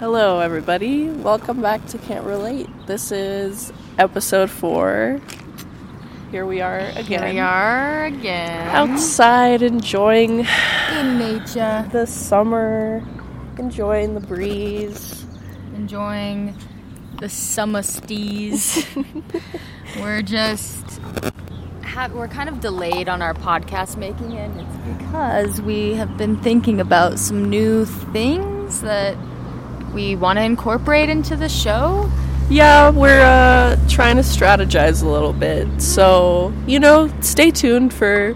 Hello, everybody. Welcome back to Can't Relate. This is episode four. Here we are again. Here we are again. Outside enjoying in nature. the summer, enjoying the breeze. Enjoying the summer stees. we're just ha- we're kind of delayed on our podcast making and it's because we have been thinking about some new things that we want to incorporate into the show. Yeah, we're uh, trying to strategize a little bit. So, you know, stay tuned for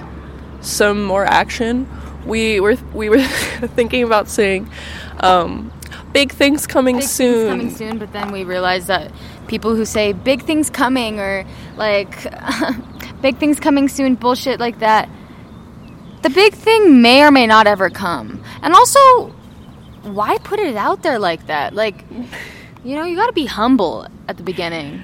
some more action. We were we were thinking about saying um, big things coming Big soon. things coming soon, but then we realized that people who say big things coming or like big things coming soon bullshit like that the big thing may or may not ever come. And also why put it out there like that? Like you know, you got to be humble at the beginning.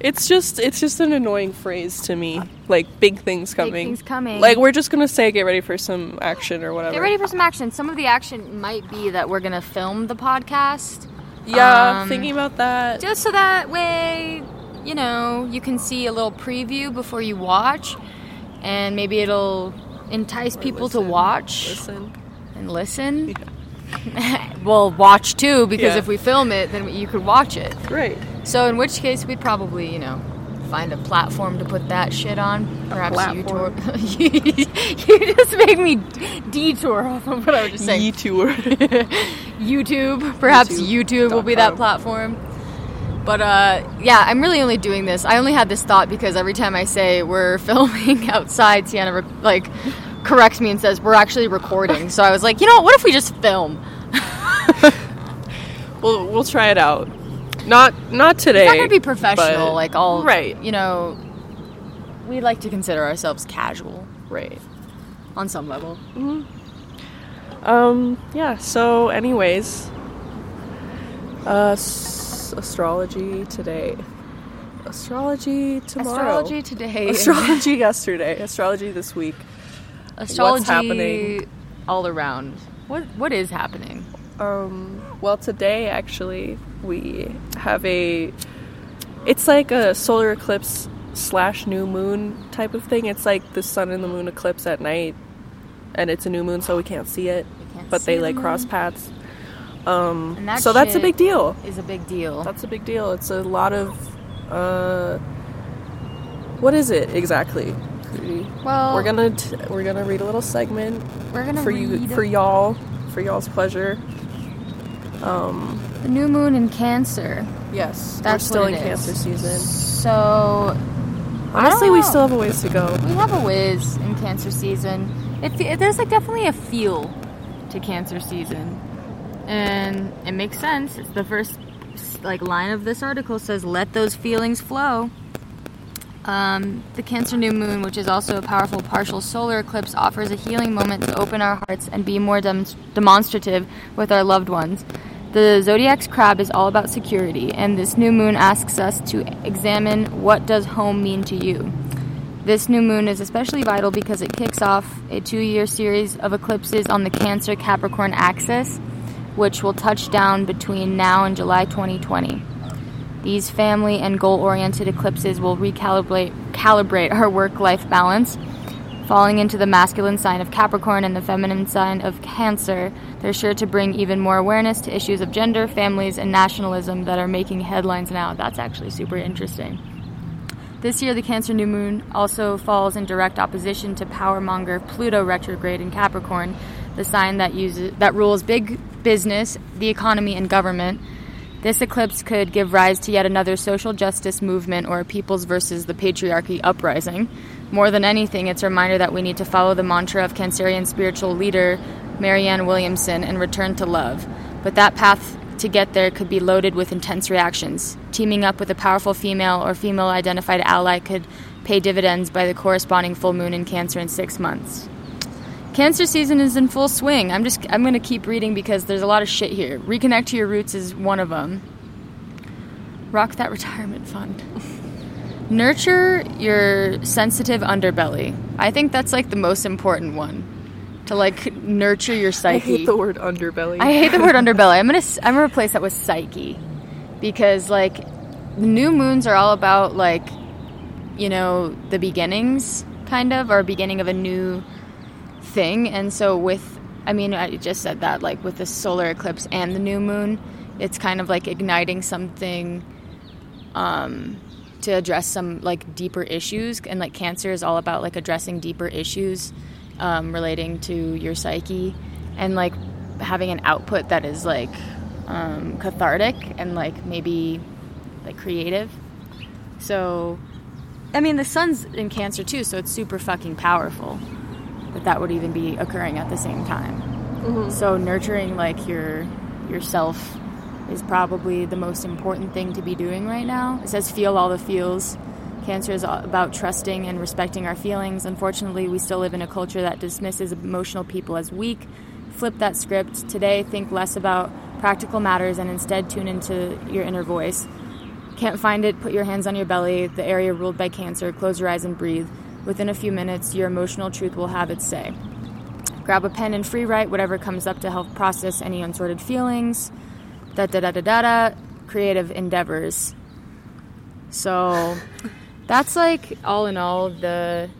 It's just it's just an annoying phrase to me. Like big things coming. Big things coming. Like we're just gonna say get ready for some action or whatever. Get ready for some action. Some of the action might be that we're going to film the podcast. Yeah, Um, thinking about that. just so that way you know you can see a little preview before you watch and maybe it'll entice people to listen. watch Listen. and listen well watch too because Yeah. if we film it then you could watch it Right. so in which case we'd probably you know find a platform to put that shit on perhaps. YouTube you just make me detour off of what I was just saying Ye tour. YouTube. Perhaps YouTube YouTube, will be that platform. But uh, yeah, I'm really only doing this. I only had this thought because every time I say we're filming outside, Sienna, like corrects me and says we're actually recording. So I was like, you know what? What if we just film? we'll we'll try it out. Not not today. It's not gonna be professional. but- like all right. You know, we like to consider ourselves casual Right. on some level. Um. Yeah. So, anyways, uh, s- astrology today. Astrology tomorrow. Astrology today. Astrology yesterday. Astrology this week. Astrology happening? all around. What what is happening? Um, well, today actually we have a. It's like a solar eclipse slash new moon type of thing. It's like the sun and the moon eclipse at night, and it's a new moon, so we can't see it, can't but see they the like cross paths. Um, And that so that's a big deal. Is a big deal. That's a big deal. It's a lot of. Uh, what is it exactly? Well, We're gonna t- we're gonna read a little segment we're gonna for you for y'all for y'all's pleasure. Um, the new moon in Cancer. yes, That's we're still in is. Cancer season. So Honestly, we still have a ways to go. we have a ways in Cancer season. It, there's like definitely a feel to Cancer season, and it makes sense. It's the first like line of this article says, "Let those feelings flow." Um, the Cancer new moon, which is also a powerful partial solar eclipse, offers a healing moment to open our hearts and be more dem- demonstrative with our loved ones. The zodiac's crab is all about security, and this new moon asks us to examine what does home mean to you. This new moon is especially vital because it kicks off a two-year series of eclipses on the Cancer Capricorn axis, which will touch down between now and July 2020. These family and goal oriented eclipses will recalibrate calibrate our work life balance. Falling into the masculine sign of Capricorn and the feminine sign of Cancer, they're sure to bring even more awareness to issues of gender, families, and nationalism that are making headlines now. That's actually super interesting. This year, the Cancer new moon also falls in direct opposition to powermonger Pluto retrograde in Capricorn, the sign that uses that rules big business, the economy, and government. This eclipse could give rise to yet another social justice movement or a people's versus the patriarchy uprising. More than anything, it's a reminder that we need to follow the mantra of Cancerian spiritual leader Marianne Williamson and return to love. But that path to get there could be loaded with intense reactions. Teaming up with a powerful female or female identified ally could pay dividends by the corresponding full moon in Cancer in six months. Cancer season is in full swing. I'm just I'm going to keep reading because there's a lot of shit here. Reconnect to your roots is one of them. Rock that retirement fund. Nurture your sensitive underbelly. I think that's like the most important one. to like nurture your psyche. I hate the word underbelly. I hate the word underbelly. I'm gonna I'm gonna replace that with psyche, because like the new moons are all about like you know the beginnings, kind of, or beginning of a new thing. And so with I mean I just said that like with the solar eclipse and the new moon, it's kind of like igniting something um, to address some like deeper issues. And like cancer is all about like addressing deeper issues um, relating to your psyche and like having an output that is like um, cathartic and like maybe like creative. So, I mean, the sun's in Cancer too, so it's super fucking powerful that that would even be occurring at the same time. Mm-hmm. So, nurturing like your yourself is probably the most important thing to be doing right now. It says feel all the feels. Cancer is about trusting and respecting our feelings. Unfortunately, we still live in a culture that dismisses emotional people as weak. Flip that script. Today, think less about practical matters and instead tune into your inner voice. Can't find it? Put your hands on your belly, the area ruled by cancer. Close your eyes and breathe. Within a few minutes, your emotional truth will have its say. Grab a pen and free write whatever comes up to help process any unsorted feelings. Da da da da da da. Creative endeavors. So that's like all in all the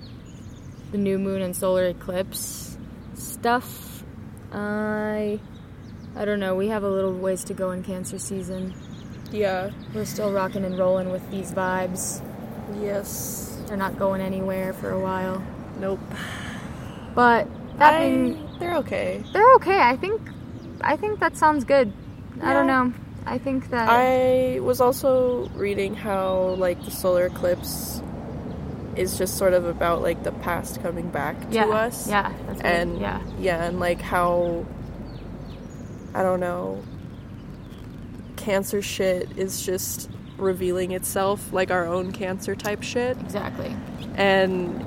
the new moon and solar eclipse stuff. I I don't know. We have a little ways to go in Cancer season. yeah. We're still rocking and rolling with these vibes. Yes. They're not going anywhere for a while. Nope. But that I, being, they're okay. they're okay. I think I think that sounds good. I don't know. I think that I was also reading how like the solar eclipse is just sort of about like the past coming back yeah, to us. Yeah, that's good. And yeah. yeah, and like how I don't know cancer shit is just revealing itself like our own cancer type shit. Exactly. and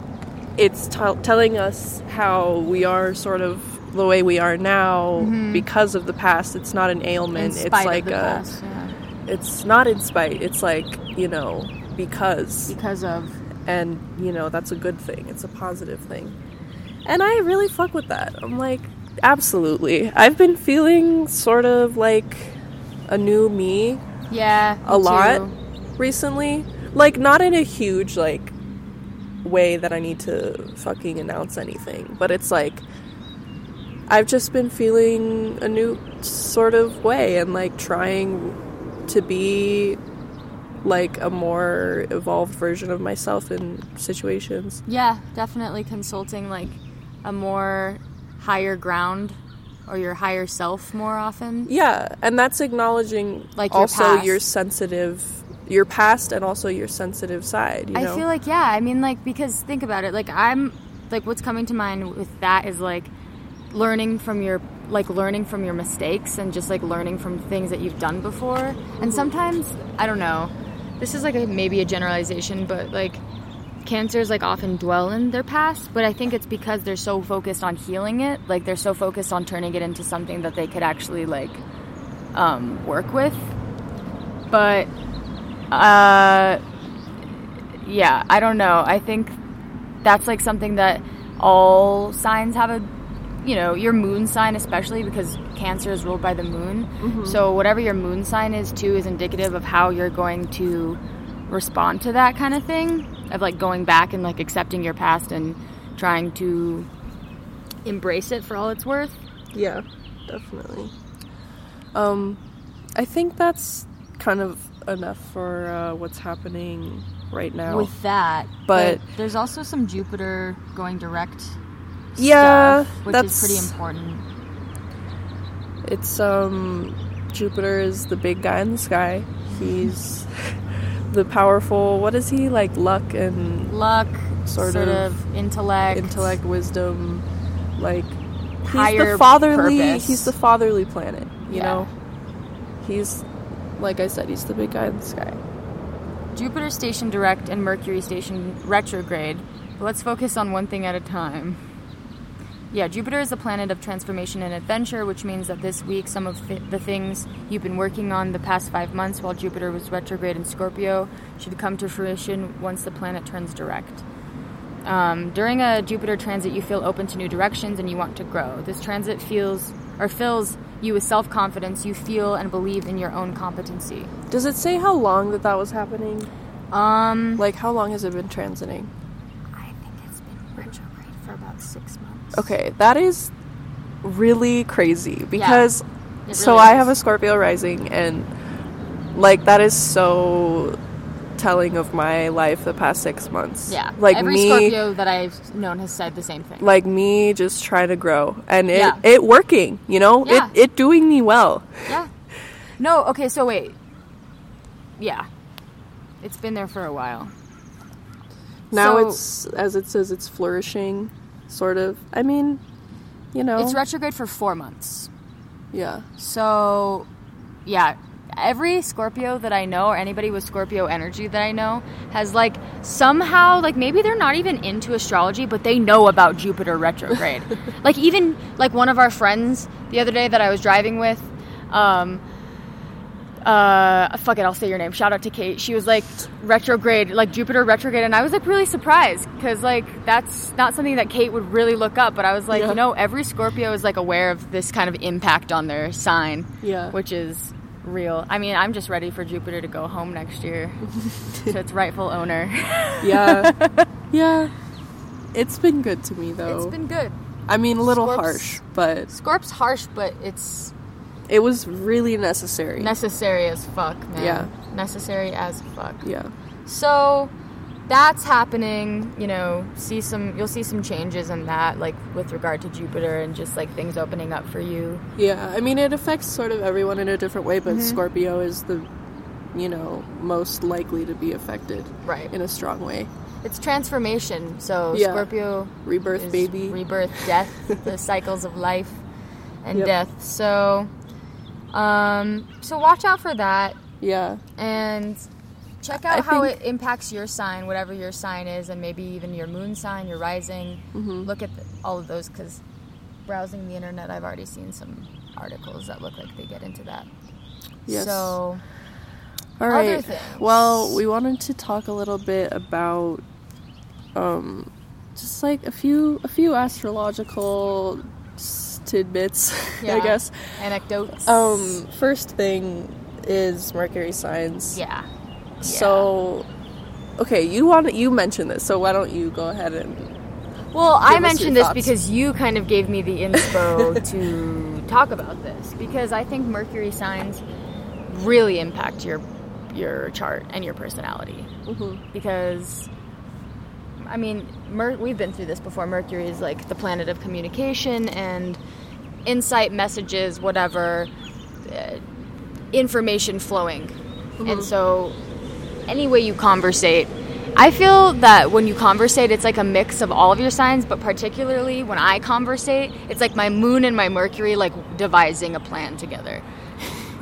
it's t- telling us how we are sort of the way we are now because of the past. It's not an ailment. Mm-hmm. It's like a past, yeah. it's not in spite. It's like you know because. Because of. And you know that's a good thing. It's a positive thing. And i really fuck with that. I'm like absolutely. I've been feeling sort of like a new me yeah a lot too. recently. Like not in a huge like way that i need to fucking announce anything but it's like i've just been feeling a new sort of way and like trying to be like a more evolved version of myself in situations. Yeah, definitely consulting like a more higher ground or your higher self more often. yeah and that's acknowledging Like your also past. your sensitive your past and also your sensitive side you know I feel like yeah, I mean like because think about it, like I'm like what's coming to mind with that is like learning from your like learning from your mistakes and just like learning from things that you've done before. And mm-hmm. sometimes I don't know. This is like a, maybe a generalization, but like cancers like often dwell in their past, but I think it's because they're so focused on healing it. Like they're so focused on turning it into something that they could actually like um, work with. But uh, yeah, I don't know. I think that's like something that all signs have a you know your moon sign especially because cancer is ruled by the moon so whatever your moon sign is too is indicative of how you're going to respond to that kind of thing of like going back and like accepting your past and trying to embrace it for all it's worth Yeah, definitely. Um, I think that's kind of enough for uh, what's happening right now. with that But- there's also some jupiter going direct Yeah, stuff, which that's- is pretty important it's um, Jupiter is the big guy in the sky. He's the powerful. What is he like? Luck and luck Sort sort, of of, intellect intellect, wisdom. Like he's Higher the fatherly. purpose. He's the fatherly planet. You Yeah. know, he's like I said. He's the big guy in the sky. Jupiter station direct and Mercury station retrograde. But let's focus on one thing at a time. Yeah, Jupiter is a planet of transformation and adventure, which means that this week some of the things you've been working on the past five months while Jupiter was retrograde in Scorpio should come to fruition once the planet turns direct. Um, during a Jupiter transit, you feel open to new directions and you want to grow. This transit feels or fills you with self confidence. You feel and believe in your own competency. Does it say how long that that was happening? Um, Like, how long has it been transiting? I think it's been retrograde for about six months. Okay, that is really crazy because It so really I have a Scorpio rising and like that is so telling of my life the past 6 months. Yeah. Like Every me Scorpio that I've known has said the same thing. like me just trying to grow and it Yeah. it working, you know? Yeah. It it doing me well. Yeah. No, okay, so wait. Yeah. It's been there for a while. Now So- it's as it says it's flourishing sort of. I mean, you know. It's retrograde for four months. yeah. So, yeah, every Scorpio that I know, or anybody with Scorpio energy that I know, has like somehow, like maybe they're not even into astrology, but they know about Jupiter retrograde. like, even like one of our friends the other day that I was driving with, um, uh, fuck it, I'll say your name. Shout out to Kate. She was like retrograde, like Jupiter retrograde, and I was like really surprised because like that's not something that Kate would really look up. But I was like, Yeah. you know, every Scorpio is like aware of this kind of impact on their sign, Yeah. which is real. I mean, I'm just ready for Jupiter to go home next year to its rightful owner. Yeah. yeah. It's been good to me though. It's been good. I mean, a little Scorps- harsh, but Scorp's harsh, but it's it was really necessary. necessary as fuck, man. Yeah. necessary as fuck. yeah. So that's happening, you know, see some you'll see some changes in that like with regard to Jupiter and just like things opening up for you. Yeah. I mean, it affects sort of everyone in a different way, Mm-hmm. but Scorpio is the, you know, most likely to be affected Right. in a strong way. It's transformation. So Yeah. Scorpio Rebirth, baby. rebirth, death, the cycles of life and Yep. death. So um so watch out for that yeah. and check out I how think- it impacts your sign, whatever your sign is, and maybe even your moon sign, your rising. Mm-hmm. Look at the, all of those because browsing the internet, I've already seen some articles that look like they get into that. Yes. So, All right. Well, we wanted to talk a little bit about um just like a few a few astrological tidbits, I guess. anecdotes. Um first thing is Mercury signs. yeah. So okay, you want you mentioned this, so why don't you go ahead and Well, I mentioned this because you kind of gave me the inspo to talk about this because I think Mercury signs really impact your your chart and your personality. Because I mean, Mer- we've been through this before. Mercury is like the planet of communication and insight, messages, whatever, uh, information flowing. And so, any way you conversate, I feel that when you conversate, it's like a mix of all of your signs, but particularly when I conversate, it's like my moon and my Mercury like devising a plan together.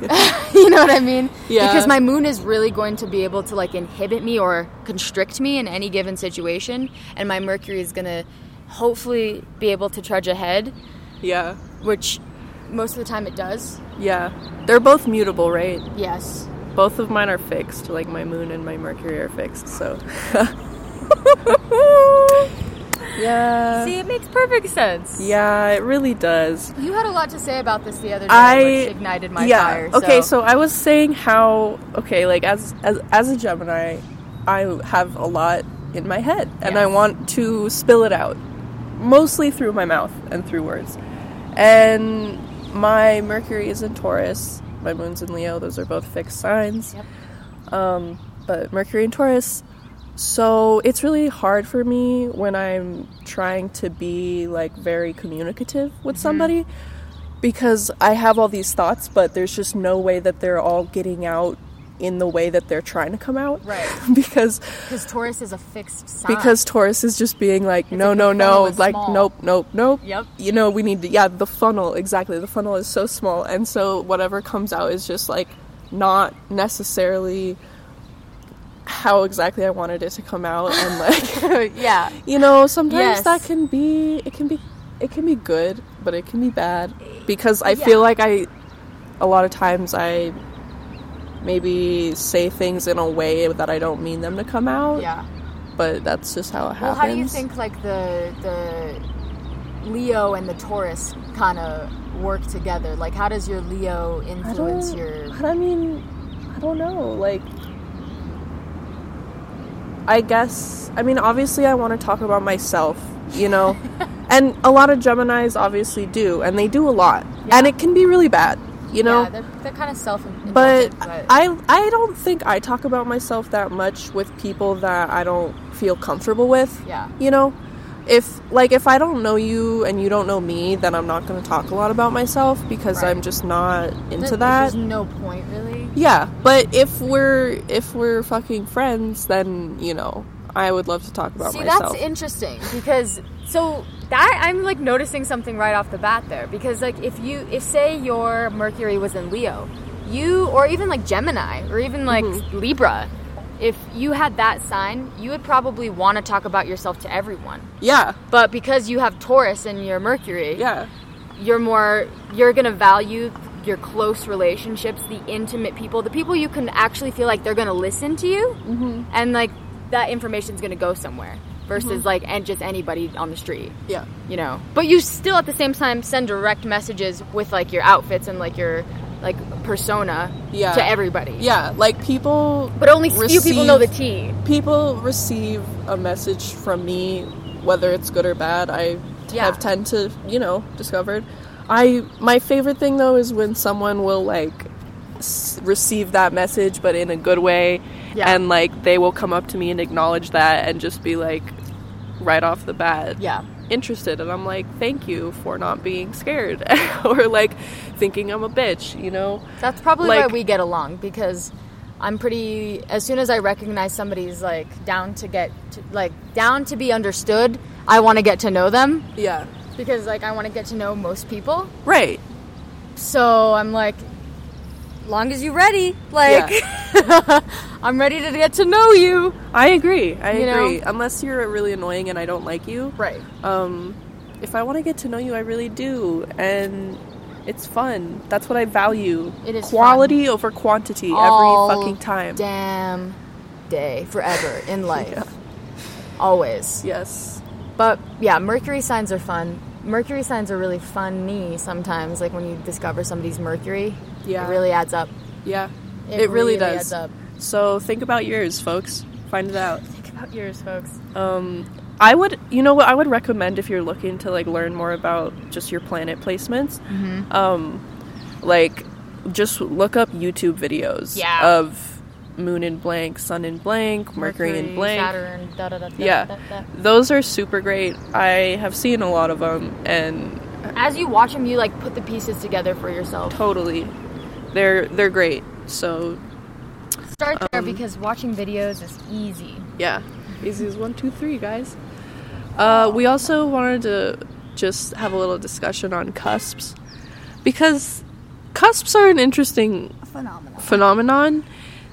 you know what I mean? Yeah. Because my moon is really going to be able to like inhibit me or constrict me in any given situation, and my Mercury is gonna hopefully be able to trudge ahead, Yeah. Which most of the time it does. Yeah. They're both mutable, right? Yes. Both of mine are fixed, like my moon and my Mercury are fixed, so Yeah. See, it makes perfect sense. Yeah, it really does. You had a lot to say about this the other day, I which ignited my yeah. fire. Okay, so I was saying how okay, like as as as a Gemini, I have a lot in my head and I want to spill it out, mostly through my mouth and through words. And my Mercury is in Taurus, my moon's in Leo. Those are both fixed signs. Yep. Um, but Mercury in Taurus. So it's really hard for me when I'm trying to be like very communicative with Mm-hmm. somebody because I have all these thoughts, but there's just no way that they're all getting out in the way that they're trying to come out. Right. because because Taurus is a fixed sign. because Taurus is just being like, no, no, no, like, small. nope, nope, nope. Yep. You know, we need to, yeah, the funnel, exactly. The funnel is so small. And so whatever comes out is just like not necessarily how exactly I wanted it to come out. And like, yeah, you know, sometimes Yes. that can be, it can be, it can be good, but it can be bad because I feel like I, a lot of times I maybe say things in a way that I don't mean them to come out yeah, but that's just how it Well, happens. how do you think like the the Leo and the Taurus kind of work together? Like, how does your Leo influence don't. your? I mean, I don't know. Like, I guess. I mean, obviously, I want to talk about myself. You know, and a lot of Gemini's obviously do, and they do a lot, and it can be really bad. You know. yeah, they're, they're kind of self but I I don't think I talk about myself that much with people that I don't feel comfortable with. Yeah. You know, if like if I don't know you and you don't know me, then I'm not going to talk a lot about myself because Right. I'm just not into There- that. There's no point really. Yeah, but if we're if we're fucking friends, then you know I would love to talk about See, myself. that's interesting because so that I'm like noticing something right off the bat there because like if you if say your Mercury was in Leo, you or even like Gemini or even like Mm-hmm. Libra, if you had that sign, you would probably want to talk about yourself to everyone. yeah, But because you have Taurus in your Mercury, yeah, you're more you're gonna value your close relationships, the intimate people, the people you can actually feel like they're gonna listen to you, mm-hmm. and like that information is gonna go somewhere versus mm-hmm. like and just anybody on the street, yeah, you know. But you still at the same time send direct messages with like your outfits and like your like persona Yeah. to everybody. yeah. Like people, But only few people know the receive- tea. people receive a message from me, whether it's good or bad. I Yeah. have tend to, you know, discovered. I my favorite thing though is when someone will like s- receive that message, but in a good way, Yeah. and like they will come up to me and acknowledge that, and just be like, right off the bat, Yeah. interested and I'm like, thank you for not being scared or like thinking I'm a bitch, you know? That's probably why we get along because I'm pretty. As soon as I recognize somebody's like down to get to, like down to be understood, I want to get to know them Yeah. because like I want to get to know most people. Right. So I'm like, long as you're ready, like I'm ready to get to know you. I agree. I You know? agree. Unless you're really annoying and I don't like you. Right. Um if I want to get to know you, I really do. And it's fun. That's what I value. It is quality over quantity All every fucking time. Damn day, forever in life, always. Yes. But yeah, Mercury signs are fun. Mercury signs are really funny sometimes. Like when you discover somebody's Mercury, Yeah. it really adds up. Yeah. It, really, does. adds up. So think about yours, folks. Find it out. Think about yours, folks. Um, I would, you know what, I would recommend if you're looking to like learn more about just your planet placements. Mm-hmm. Um, like, just look up YouTube videos Yeah. of Moon in blank, Sun in blank, Mercury, in blank. Saturn. Da, da, da, da, Yeah, da, da. those are super great. I have seen a lot of them, and As you watch them, you like put the pieces together for yourself. totally, they're they're great. So Start Um, there because watching videos is easy. Yeah, easy as one, two, three, guys. Uh, we also wanted to just have a little discussion on cusps because cusps are an interesting Phenomenal. phenomenon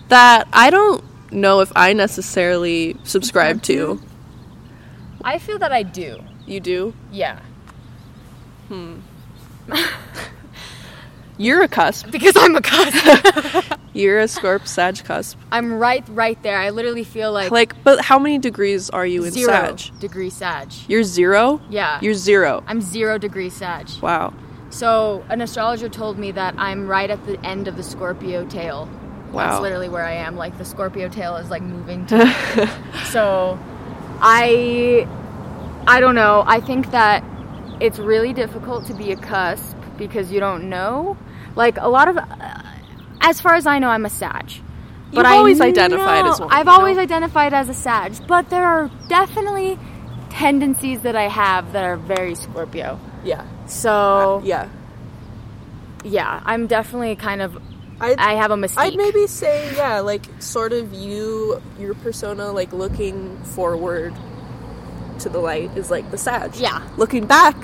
that I don't know if I necessarily subscribe to. I feel that I do. You do? Yeah. Hmm. You're a cusp. Because I'm a cusp. You're a Scorp Sag cusp. I'm right, right there. I literally feel like, Like, but how many degrees are you in zero Sag? degree Sag. You're zero. Yeah. You're zero. I'm zero degree Sag. Wow. So an astrologer told me that I'm right at the end of the Scorpio tail. That's literally where I am. Like the Scorpio tail is like moving to So I I don't know. I think that it's really difficult to be a cusp because you don't know. Like a lot of uh, as far as I know I'm a Sag. But You've always identified know- as one, I've you know? always identified as a Sag, but there are definitely tendencies that I have that are very Scorpio. Yeah. So Yeah. yeah, I'm definitely kind of. I'd, I have a mistake. I'd maybe say, yeah, like sort of you, your persona, like looking forward to the light is like the Sag. Yeah. Looking back,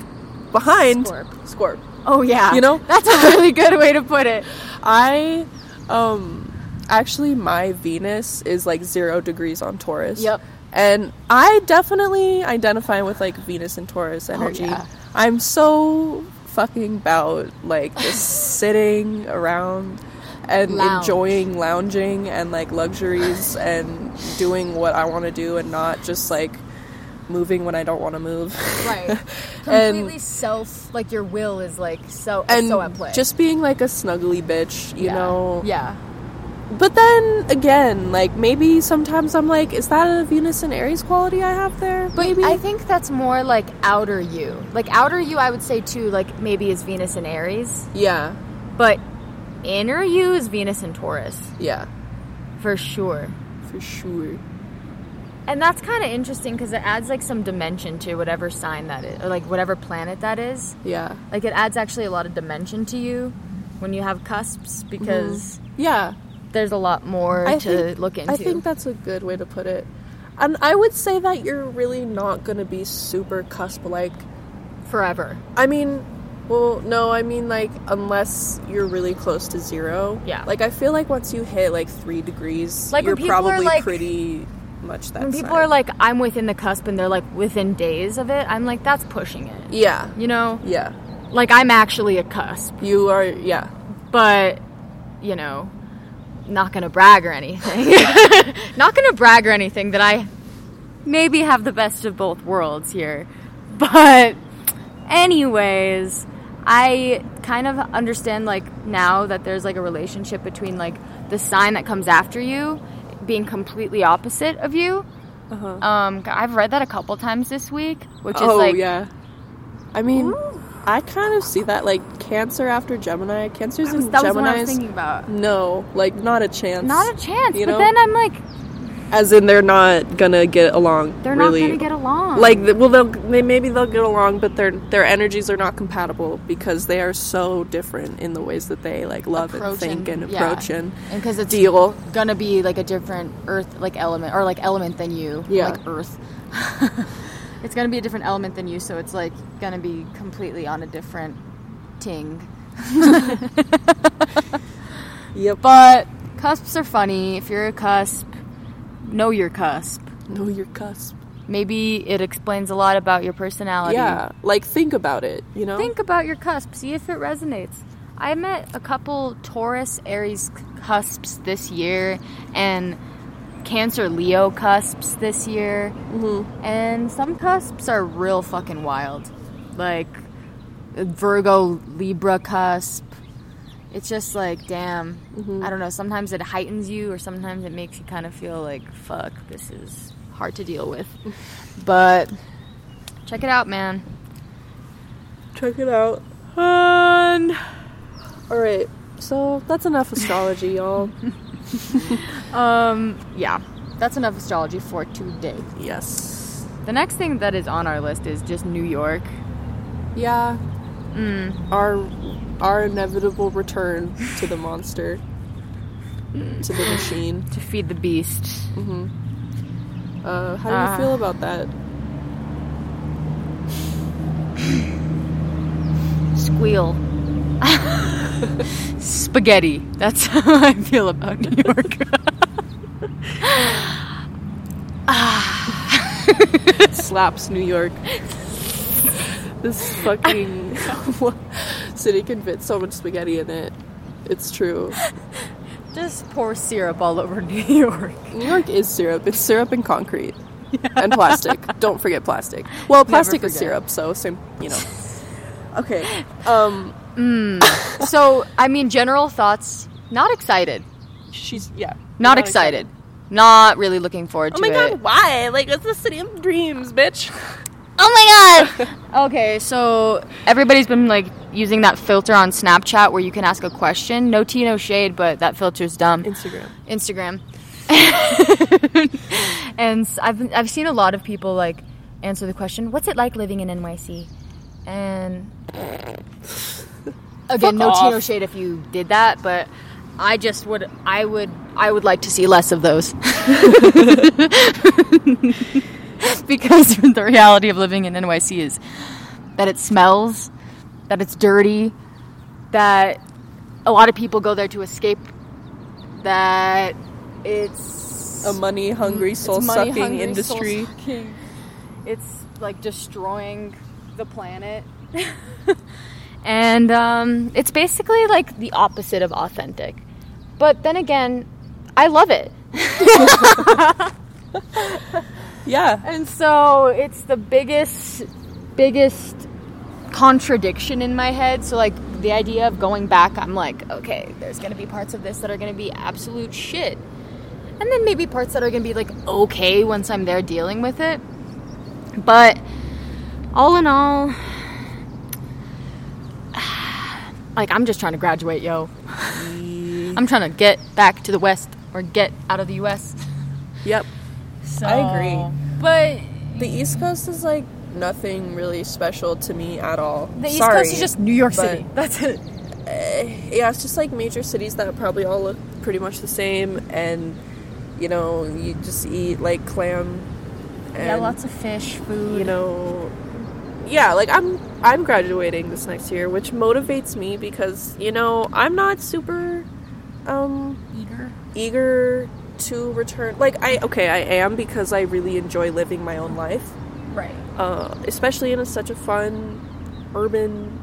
behind, Scorp. Scorp. Oh yeah, You know? that's a really good way to put it. I, um, actually, my Venus is like zero degrees on Taurus. Yep. And I definitely identify with like Venus and Taurus energy. Oh, yeah. I'm so fucking about like just sitting around and Lounge. enjoying lounging and like luxuries and doing what I want to do and not just like moving when I don't want to move. Right. And- Completely self, like your will is like so and so at play. just being like a snuggly bitch, you Yeah. know. Yeah. But then again, like maybe sometimes I'm like, is that a Venus and Aries quality I have there? But maybe. I think that's more like outer you. Like outer you, I would say too. Like maybe is Venus and Aries, yeah, but inner you is Venus and Taurus yeah, for sure. for sure. And that's kind of interesting because it adds like some dimension to whatever sign that is, or like whatever planet that is. Yeah, Like it adds actually a lot of dimension to you when you have cusps mm-hmm. because yeah. there's a lot more I to think, look into. I think that's a good way to put it. And I would say that you're really not going to be super cusp like. forever. I mean, well, no, I mean like unless you're really close to zero. Yeah. Like I feel like once you hit like three degrees, Like, you're probably like- pretty much that. When people sign. are like, "I'm within the cusp," and they're like within days of it, I'm like, "That's pushing it." yeah, You know, yeah, like I'm actually a cusp, you are, yeah, but you know, not gonna brag or anything. not gonna brag or anything that I maybe have the best of both worlds here. But anyways, I kind of understand like now that there's like a relationship between like the sign that comes after you being completely opposite of you. uh-huh. Um, I've read that a couple times this week, which is oh like yeah. I mean, I kind of see that like Cancer after Gemini. Cancer's was, in that was what I was thinking about. No, like not a chance. Not a chance. You but know? then I'm like, As in, they're not gonna get along. they're really. not gonna get along. Like, well, they'll they maybe they'll get along, but their their energies are not compatible because they are so different in the ways that they like love and think and, and- approach and and because it's deal. gonna be like a different earth like element or like element than you. Yeah. Like earth. it's gonna be a different element than you, so it's like gonna be completely on a different ting. Yep. But cusps are funny. If you're a cusp, know your cusp. Know your cusp. Maybe it explains a lot about your personality. Yeah, like think about it. You know. Think about your cusp. See if it resonates. I met a couple Taurus Aries cusps this year and Cancer Leo cusps this year. Mm-hmm. And some cusps are real fucking wild. Like Virgo Libra cusp. It's just like, damn. Mm-hmm. I don't know. Sometimes it heightens you, or sometimes it makes you kind of feel like, fuck, this is hard to deal with. but check it out, man. Check it out. And all right, so that's enough astrology, y'all. Um, yeah, that's enough astrology for today. yes. The next thing that is on our list is just New York. Yeah. Mm. Our our inevitable return to the monster, to the machine. To feed the beast. Uh, how do you Ah. feel about that? Squeal. Spaghetti. That's how I feel about New York. Slaps New York. This fucking city can fit so much spaghetti in it. It's true. just pour syrup all over New York. New York is syrup. It's syrup and concrete. And plastic. Don't forget plastic. Well, plastic is syrup, so same, you know. Okay. Um So, I mean, general thoughts. Not excited. she's yeah. Not, excited. Not really looking forward Oh to it. Oh my god, why? Like it's the city of dreams, bitch. Oh my god! okay, so everybody's been like using that filter on Snapchat where you can ask a question. No tea, no shade, but that filter's dumb. Instagram. Instagram. and s- I've been, I've seen a lot of people like answer the question, "What's it like living in NYC?" And again, no tea, no shade if you did that, but I just would I would I would like to see less of those. because the reality of living in NYC is that it smells, that it's dirty, that a lot of people go there to escape, that it's A money hungry, soul sucking industry. soul-sucking. It's like destroying the planet. and um, it's basically like the opposite of authentic. But then again, I love it. Yeah. And so it's the biggest, biggest contradiction in my head. So, like, the idea of going back, I'm like, okay, there's gonna be parts of this that are gonna be absolute shit. And then maybe parts that are gonna be like okay once I'm there dealing with it. But all in all, like, I'm just trying to graduate, yo. Mm. I'm trying to get back to the West or get out of the US. Yep. So, I agree. But The East Coast is like nothing really special to me at all. the East Sorry, Coast is just New York City. That's it. yeah, it's just like major cities that probably all look pretty much the same, and you know, you just eat like clam. And, yeah, lots of fish, food. you know yeah like i'm i'm graduating this next year which motivates me because you know i'm not super um eager. eager to return like i okay i am because i really enjoy living my own life Right. uh especially in a, such a fun urban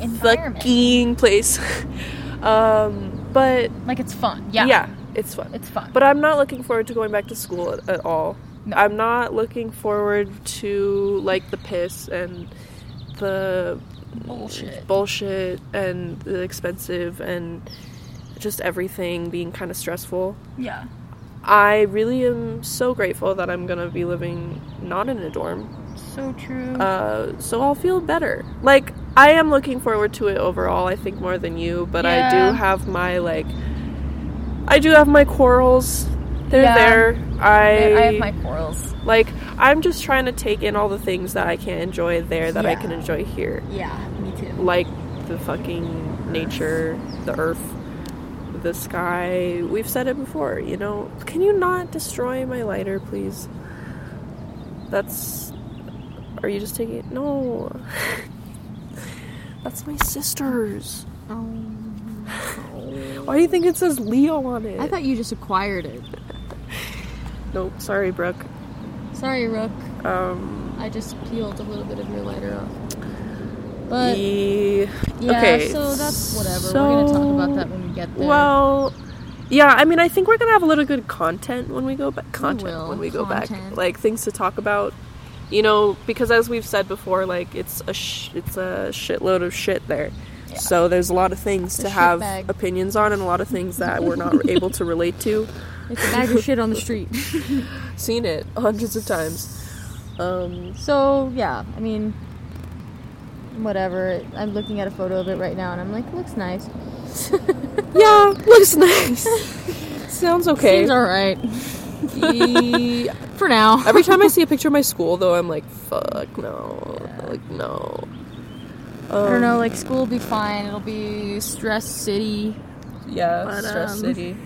Environment. fucking place um but Like it's fun. yeah. Yeah. it's fun It's fun. but i'm not looking forward to going back to school at, at all No. i'm not looking forward to like the piss and the bullshit. bullshit and the expensive and just everything being kind of stressful Yeah. i really am so grateful that i'm gonna be living not in a dorm So true. uh, so I'll feel better. Like I am looking forward to it overall. I think more than you, but I do have my like, I do have my quarrels. They're Yeah. there. I, I have my quarrels. like. I'm just trying to take in all the things that I can't enjoy there that I can enjoy here, Yeah, me too. like the fucking nature, the earth, the sky. We've said it before. You know, can you not destroy my lighter, please? That's. Are you just taking it? No. That's my sister's. Why do you think it says Leo on it? I thought you just acquired it. Nope. Sorry, Brooke. Sorry, Rook. Um. I just peeled a little bit of your lighter off. But ye- yeah, okay, so that's whatever. We're gonna talk about that when we get there. Well, yeah. I mean, I think we're gonna have a little good content when we go back. Content will, when we go back, like things to talk about. You know, because as we've said before, like it's a sh- it's a shitload of shit there. Yeah. So there's a lot of things to have bag. opinions on, and a lot of things that we're not able to relate to. it's a bag of shit on the street. Seen it hundreds of times. Um, So yeah, I mean, whatever. I'm looking at a photo of it right now, and I'm like, looks nice. yeah, looks nice. Sounds okay. Seems alright Ye- for now. Every time I see a picture of my school, though, I'm like, fuck no, like no. Um, I don't know, like school will be fine. It'll be stress city. Yeah, But, Stress um, City.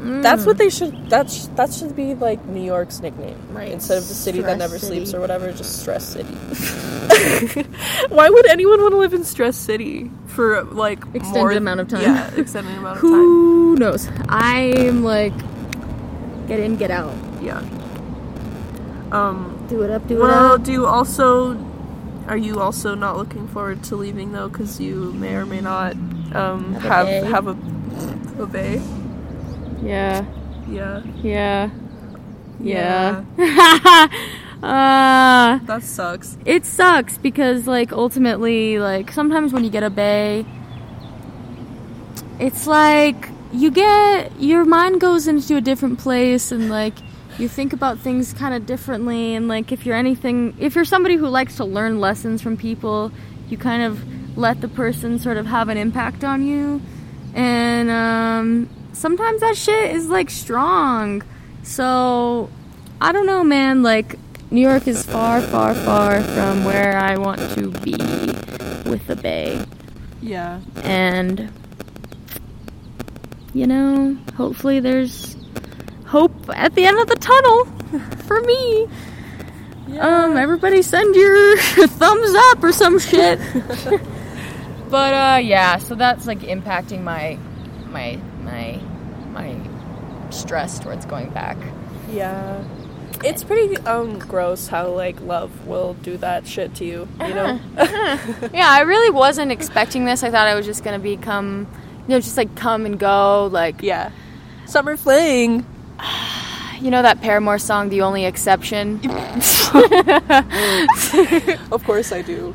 That's what they should. That sh- that should be like New York's nickname, Right. Instead of the city that never City. sleeps or whatever, just Stress City. Why would anyone want to live in Stress City for like Extended more- amount of time. Yeah, extended amount of time. Who knows? I'm like, get in, get out. Yeah. Um. Do it up, do it up. Well, do you also are you also not looking forward to leaving though? Because you may or may not um, Have have bay. have a a bay. Yeah, Yeah. yeah, Yeah. uh, That sucks. it sucks because like ultimately like sometimes when you get a bay it's like you get your mind goes into a different place and like you think about things kind of differently and like if you're anything if you're somebody who likes to learn lessons from people you kind of let the person sort of have an impact on you and um sometimes that shit is like strong so I don't know, man. Like, New York is far, far, far from where I want to be with the Bay. Yeah. And, you know, hopefully there's hope at the end of the tunnel for me. Um, everybody send your thumbs up or some shit. but, uh, yeah, so that's like impacting my, my, my, my stress towards going back. Yeah. It's pretty um gross how like love will do that shit to you. You know. yeah, I really wasn't expecting this. I thought I was just gonna become you know, just like come and go. Like, Yeah. Summer fling. you know that Paramore song, The Only Exception? Of course I do.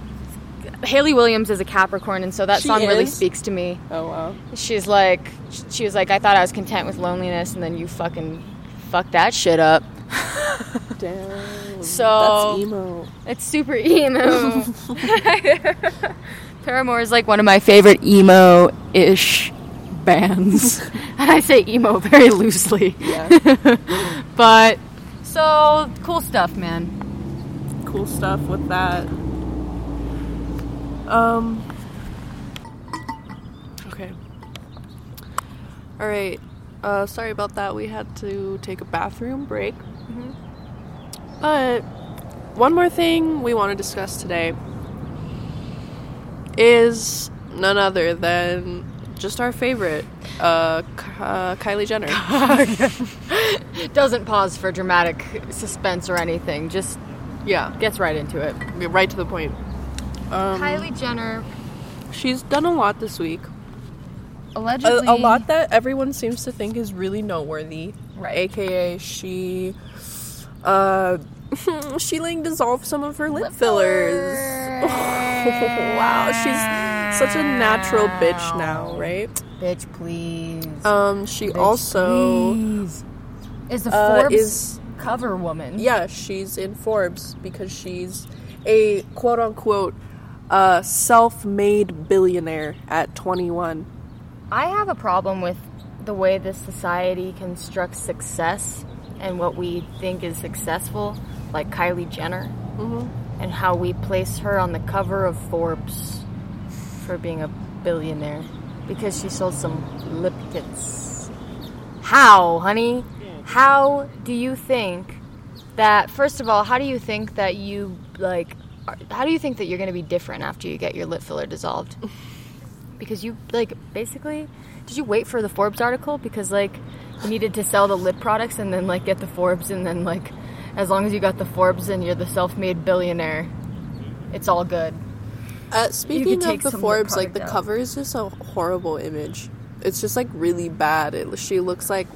Hayley Williams is a Capricorn, and so that She song really speaks to me. Oh wow. She's like, she was like, I thought I was content with loneliness, and then you fucking fuck that shit up. Damn. So- that's emo. It's super emo. Paramore is like one of my favorite emo-ish bands, and I say emo very loosely. Yeah. But so cool stuff, man. cool stuff with that. Um. Okay. All right. Uh, sorry about that. We had to take a bathroom break. But one more thing we want to discuss today is none other than just our favorite, uh, K- uh Kylie Jenner. Doesn't pause for dramatic suspense or anything. Just yeah, gets right into it. right to the point. Um, Kylie Jenner she's done a lot this week. a, allegedly a lot that everyone seems to think is really noteworthy. Right. AKA she uh she like dissolved some of her lip, fillers. wow, she's such a natural bitch now, right? Bitch, please. Um she also Please. is the uh, Forbes is cover woman. yeah, she's in Forbes because she's a quote unquote uh self-made billionaire at 21. I have a problem with the way this society constructs success and what we think is successful, like Kylie Jenner, and how we place her on the cover of Forbes for being a billionaire because she sold some lip kits. How, honey? How do you think that? First of all, how do you think that you like? Are- How do you think that you're going to be different after you get your lip filler dissolved? because you like basically did you wait for the Forbes article because like you needed to sell the lip products and then like get the Forbes and then like as long as you got the Forbes and you're the self-made billionaire it's all good. Uh, speaking of the the Forbes, like the out. cover is just a horrible image. It's just like really bad. It, she looks like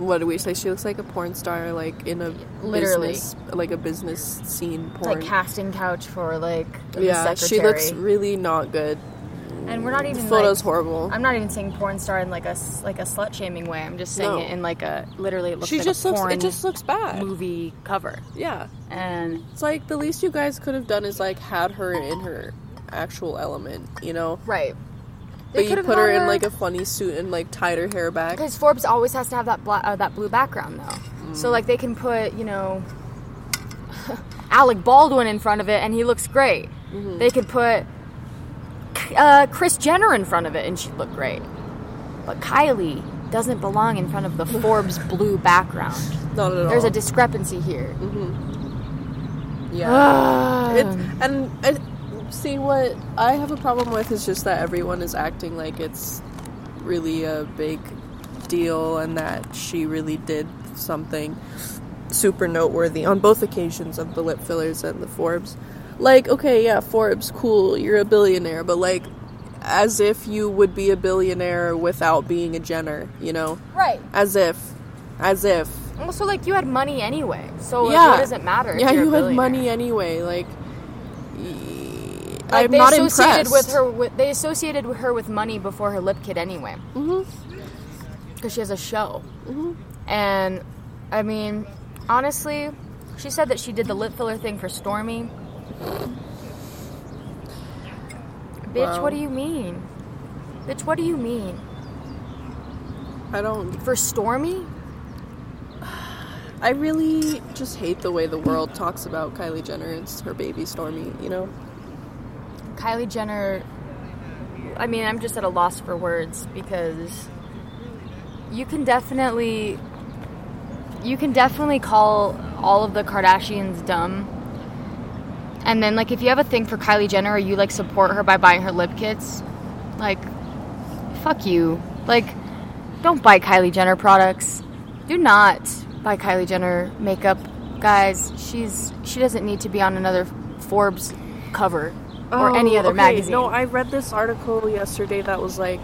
what do we say? She looks like a porn star, like in a Literally. business, like a business scene porn. like casting couch for like the yeah, she looks really not good. and we're not The even photo's like, horrible. I'm not even saying porn star in like a like a slut shaming way. I'm just saying No. it in like a literally it looks she like just looks. It just looks bad. movie cover. Yeah, And it's like the least you guys could have done is like had her in her actual element, you know. right. But you put her in like a funny suit and like tied her hair back. Because Forbes always has to have that bla- uh, that blue background though. So like they can put you know Alec Baldwin in front of it and he looks great. They could put uh, Kris Jenner in front of it and she'd look great. But Kylie doesn't belong in front of the Forbes blue background. Not at all. There's a discrepancy here. yeah. It's and, and see what I have a problem with is just that everyone is acting like it's really a big deal and that she really did something super noteworthy on both occasions of the lip fillers and the Forbes. Like, okay, yeah, Forbes, cool, you're a billionaire, but like as if you would be a billionaire without being a Jenner, you know? right. As if. As if. Also, like you had money anyway, so like, Yeah. what does it matter? Yeah, you're a had money anyway. Like, y- Like, I'm they not associated impressed. with her. With, they associated with her with money before her lip kit anyway. Mm-hmm. Because she has a show, mm-hmm. and I mean, honestly, she said that she did the lip filler thing for Stormi. Bitch, Wow. what do you mean? Bitch, what do you mean? I don't. For Stormi? I really just hate the way the world talks about Kylie Jenner and her baby Stormi. You know. Kylie Jenner. I mean, I'm just at a loss for words because you can definitely you can definitely call all of the Kardashians dumb. And then like if you have a thing for Kylie Jenner or you like support her by buying her lip kits, like fuck you. Like don't buy Kylie Jenner products. Do not buy Kylie Jenner makeup, guys. She's she doesn't need to be on another Forbes cover or any Oh, other okay, magazine. No, I read this article yesterday that was like,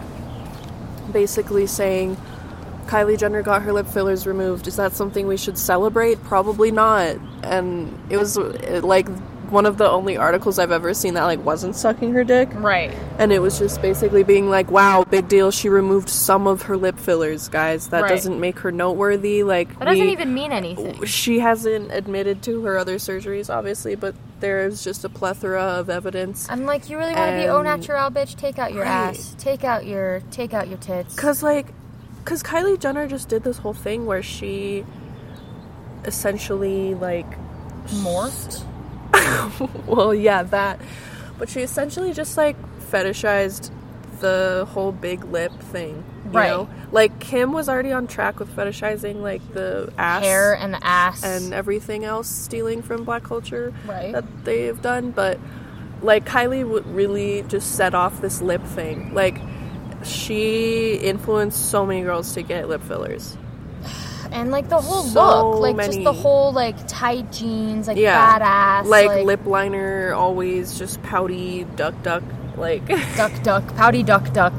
basically saying Kylie Jenner got her lip fillers removed. Is that something we should celebrate? Probably not. And it was like one of the only articles I've ever seen that like wasn't sucking her dick. Right. And it was just basically being like, "Wow, big deal. She removed some of her lip fillers, guys. That Right. doesn't make her noteworthy. Like That doesn't we- even mean anything. she hasn't admitted to her other surgeries, obviously, but there's just a plethora of evidence. I'm like, you really want to be au natural, bitch? Take out your Right. ass. Take out your take out your tits. Cause like, cause Kylie Jenner just did this whole thing where she essentially like, morphed. well, yeah, that, but she essentially just like fetishized the whole big lip thing. You Right. Know? Like Kim was already on track with fetishizing like the ass Hair and the ass. and everything else stealing from black culture Right. that they've done but like kylie would really just set off this lip thing like she influenced so many girls to get lip fillers and like the whole So look, like just the whole like tight jeans, like yeah. fat ass, like, lip liner always just pouty duck duck like duck duck, pouty duck duck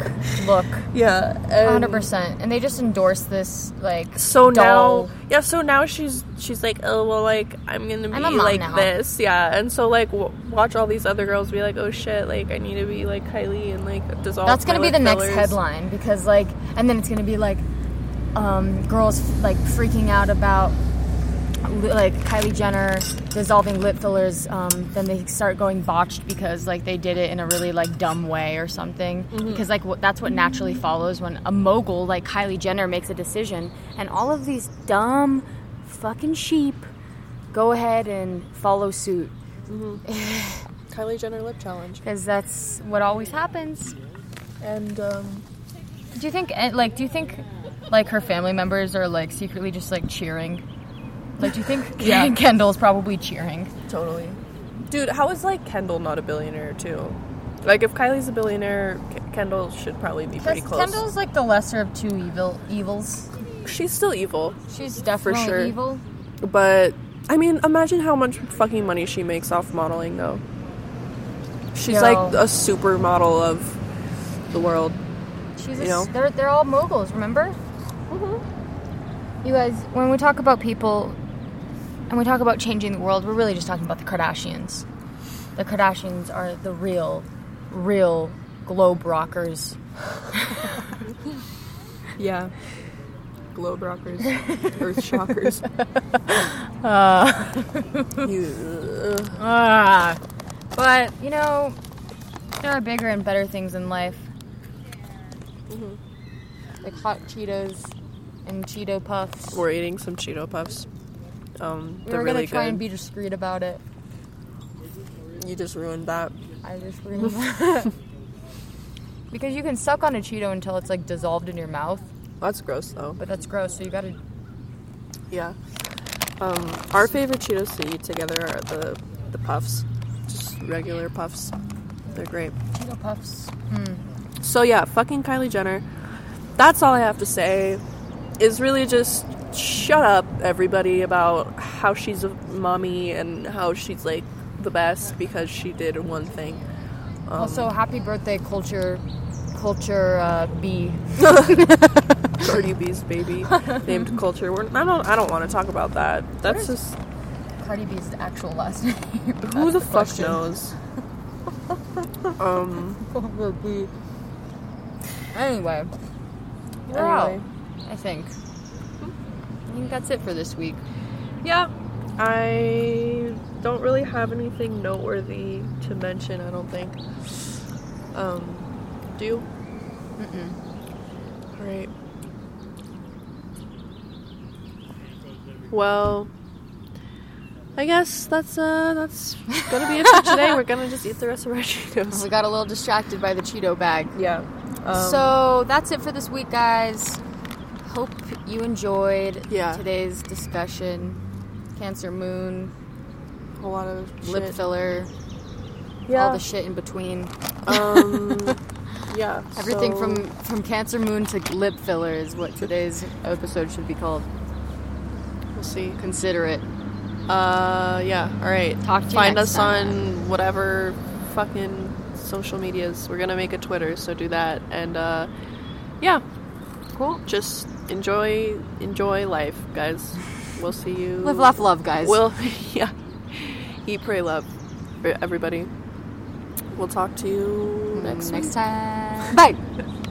look. yeah Hundred and percent, and they just endorse this like so dull- now yeah so now she's she's like oh well like i'm gonna be I'm like now. this. Yeah and so like w- watch all these other girls be like oh shit like i need to be like kylie and like dissolve That's gonna be the next headline because like, and then it's gonna be like, um, girls like freaking out about like Kylie Jenner dissolving lip fillers. Um, then they start going botched because like they did it in a really like dumb way or something. Mm-hmm. Because like what, that's what naturally follows when a mogul like Kylie Jenner makes a decision, and all of these dumb fucking sheep go ahead and follow suit kylie jenner lip challenge because that's what always happens. and um Do you think, eh, like, do you think, like, her family members are like secretly just like cheering? Like, do you think Yeah. Kendall's probably cheering? totally dude how is like kendall not a billionaire too like if kylie's a billionaire K- kendall should probably be pretty close Kendall's like the lesser of two evil evils. she's still evil She's definitely sure. evil. but i mean imagine how much fucking money she makes off modeling though she's Yo. like a supermodel of the world She's a, You know? they're they're all moguls. Remember? Mm-hmm. You guys, when we talk about people, and we talk about changing the world, we're really just talking about the Kardashians. The Kardashians are the real, real globe rockers. yeah globe rockers earth shockers uh. You- Ah. But, you know, there are bigger and better things in life. Mm-hmm. Like hot Cheetos and Cheeto Puffs. we're eating some cheeto puffs um We they're were really gonna try and be discreet about it. you just ruined that I just really because you can suck on a Cheeto until it's like dissolved in your mouth, that's gross though but that's gross. So you gotta. Yeah. Um, our favorite Cheetos to eat together are the the puffs, just regular puffs. They're great. Cheeto Puffs. So yeah, fucking Kylie Jenner. That's all I have to say. Is really just shut up, everybody, about how she's a mommy and how she's like the best because she did one thing. Um, also, happy birthday, culture, culture uh, B. Cardi B's baby named Kulture. We're, I don't. I don't want to talk about that. That's just Cardi B's actual last name. who the fuck knows. um. Anyway, we're. Anyway. I think. I think that's it for this week. Yeah. I don't really have anything noteworthy to mention, I don't think. Um, do you? Mm-mm. Alright. Well, I guess that's uh that's gonna be it for today. We're gonna just eat the rest of our Cheetos. We got a little distracted by the Cheeto bag. Yeah. Um, so that's it for this week, guys. Hope you enjoyed Yeah. today's discussion. Cancer Moon, a lot of lip shit. filler, Yeah. all the shit in between. um. Yeah. Everything so- from from Cancer Moon to lip filler is what today's episode should be called. We'll see. Consider it. Uh, yeah. All right. Talk to you Find us time. on whatever fucking social medias. We're gonna make a Twitter, so do that. And uh, yeah, Cool. just enjoy enjoy life, guys. We'll see you. Live, laugh, love, guys. We'll yeah. Eat, pray, love, everybody. We'll talk to you next next time. Bye.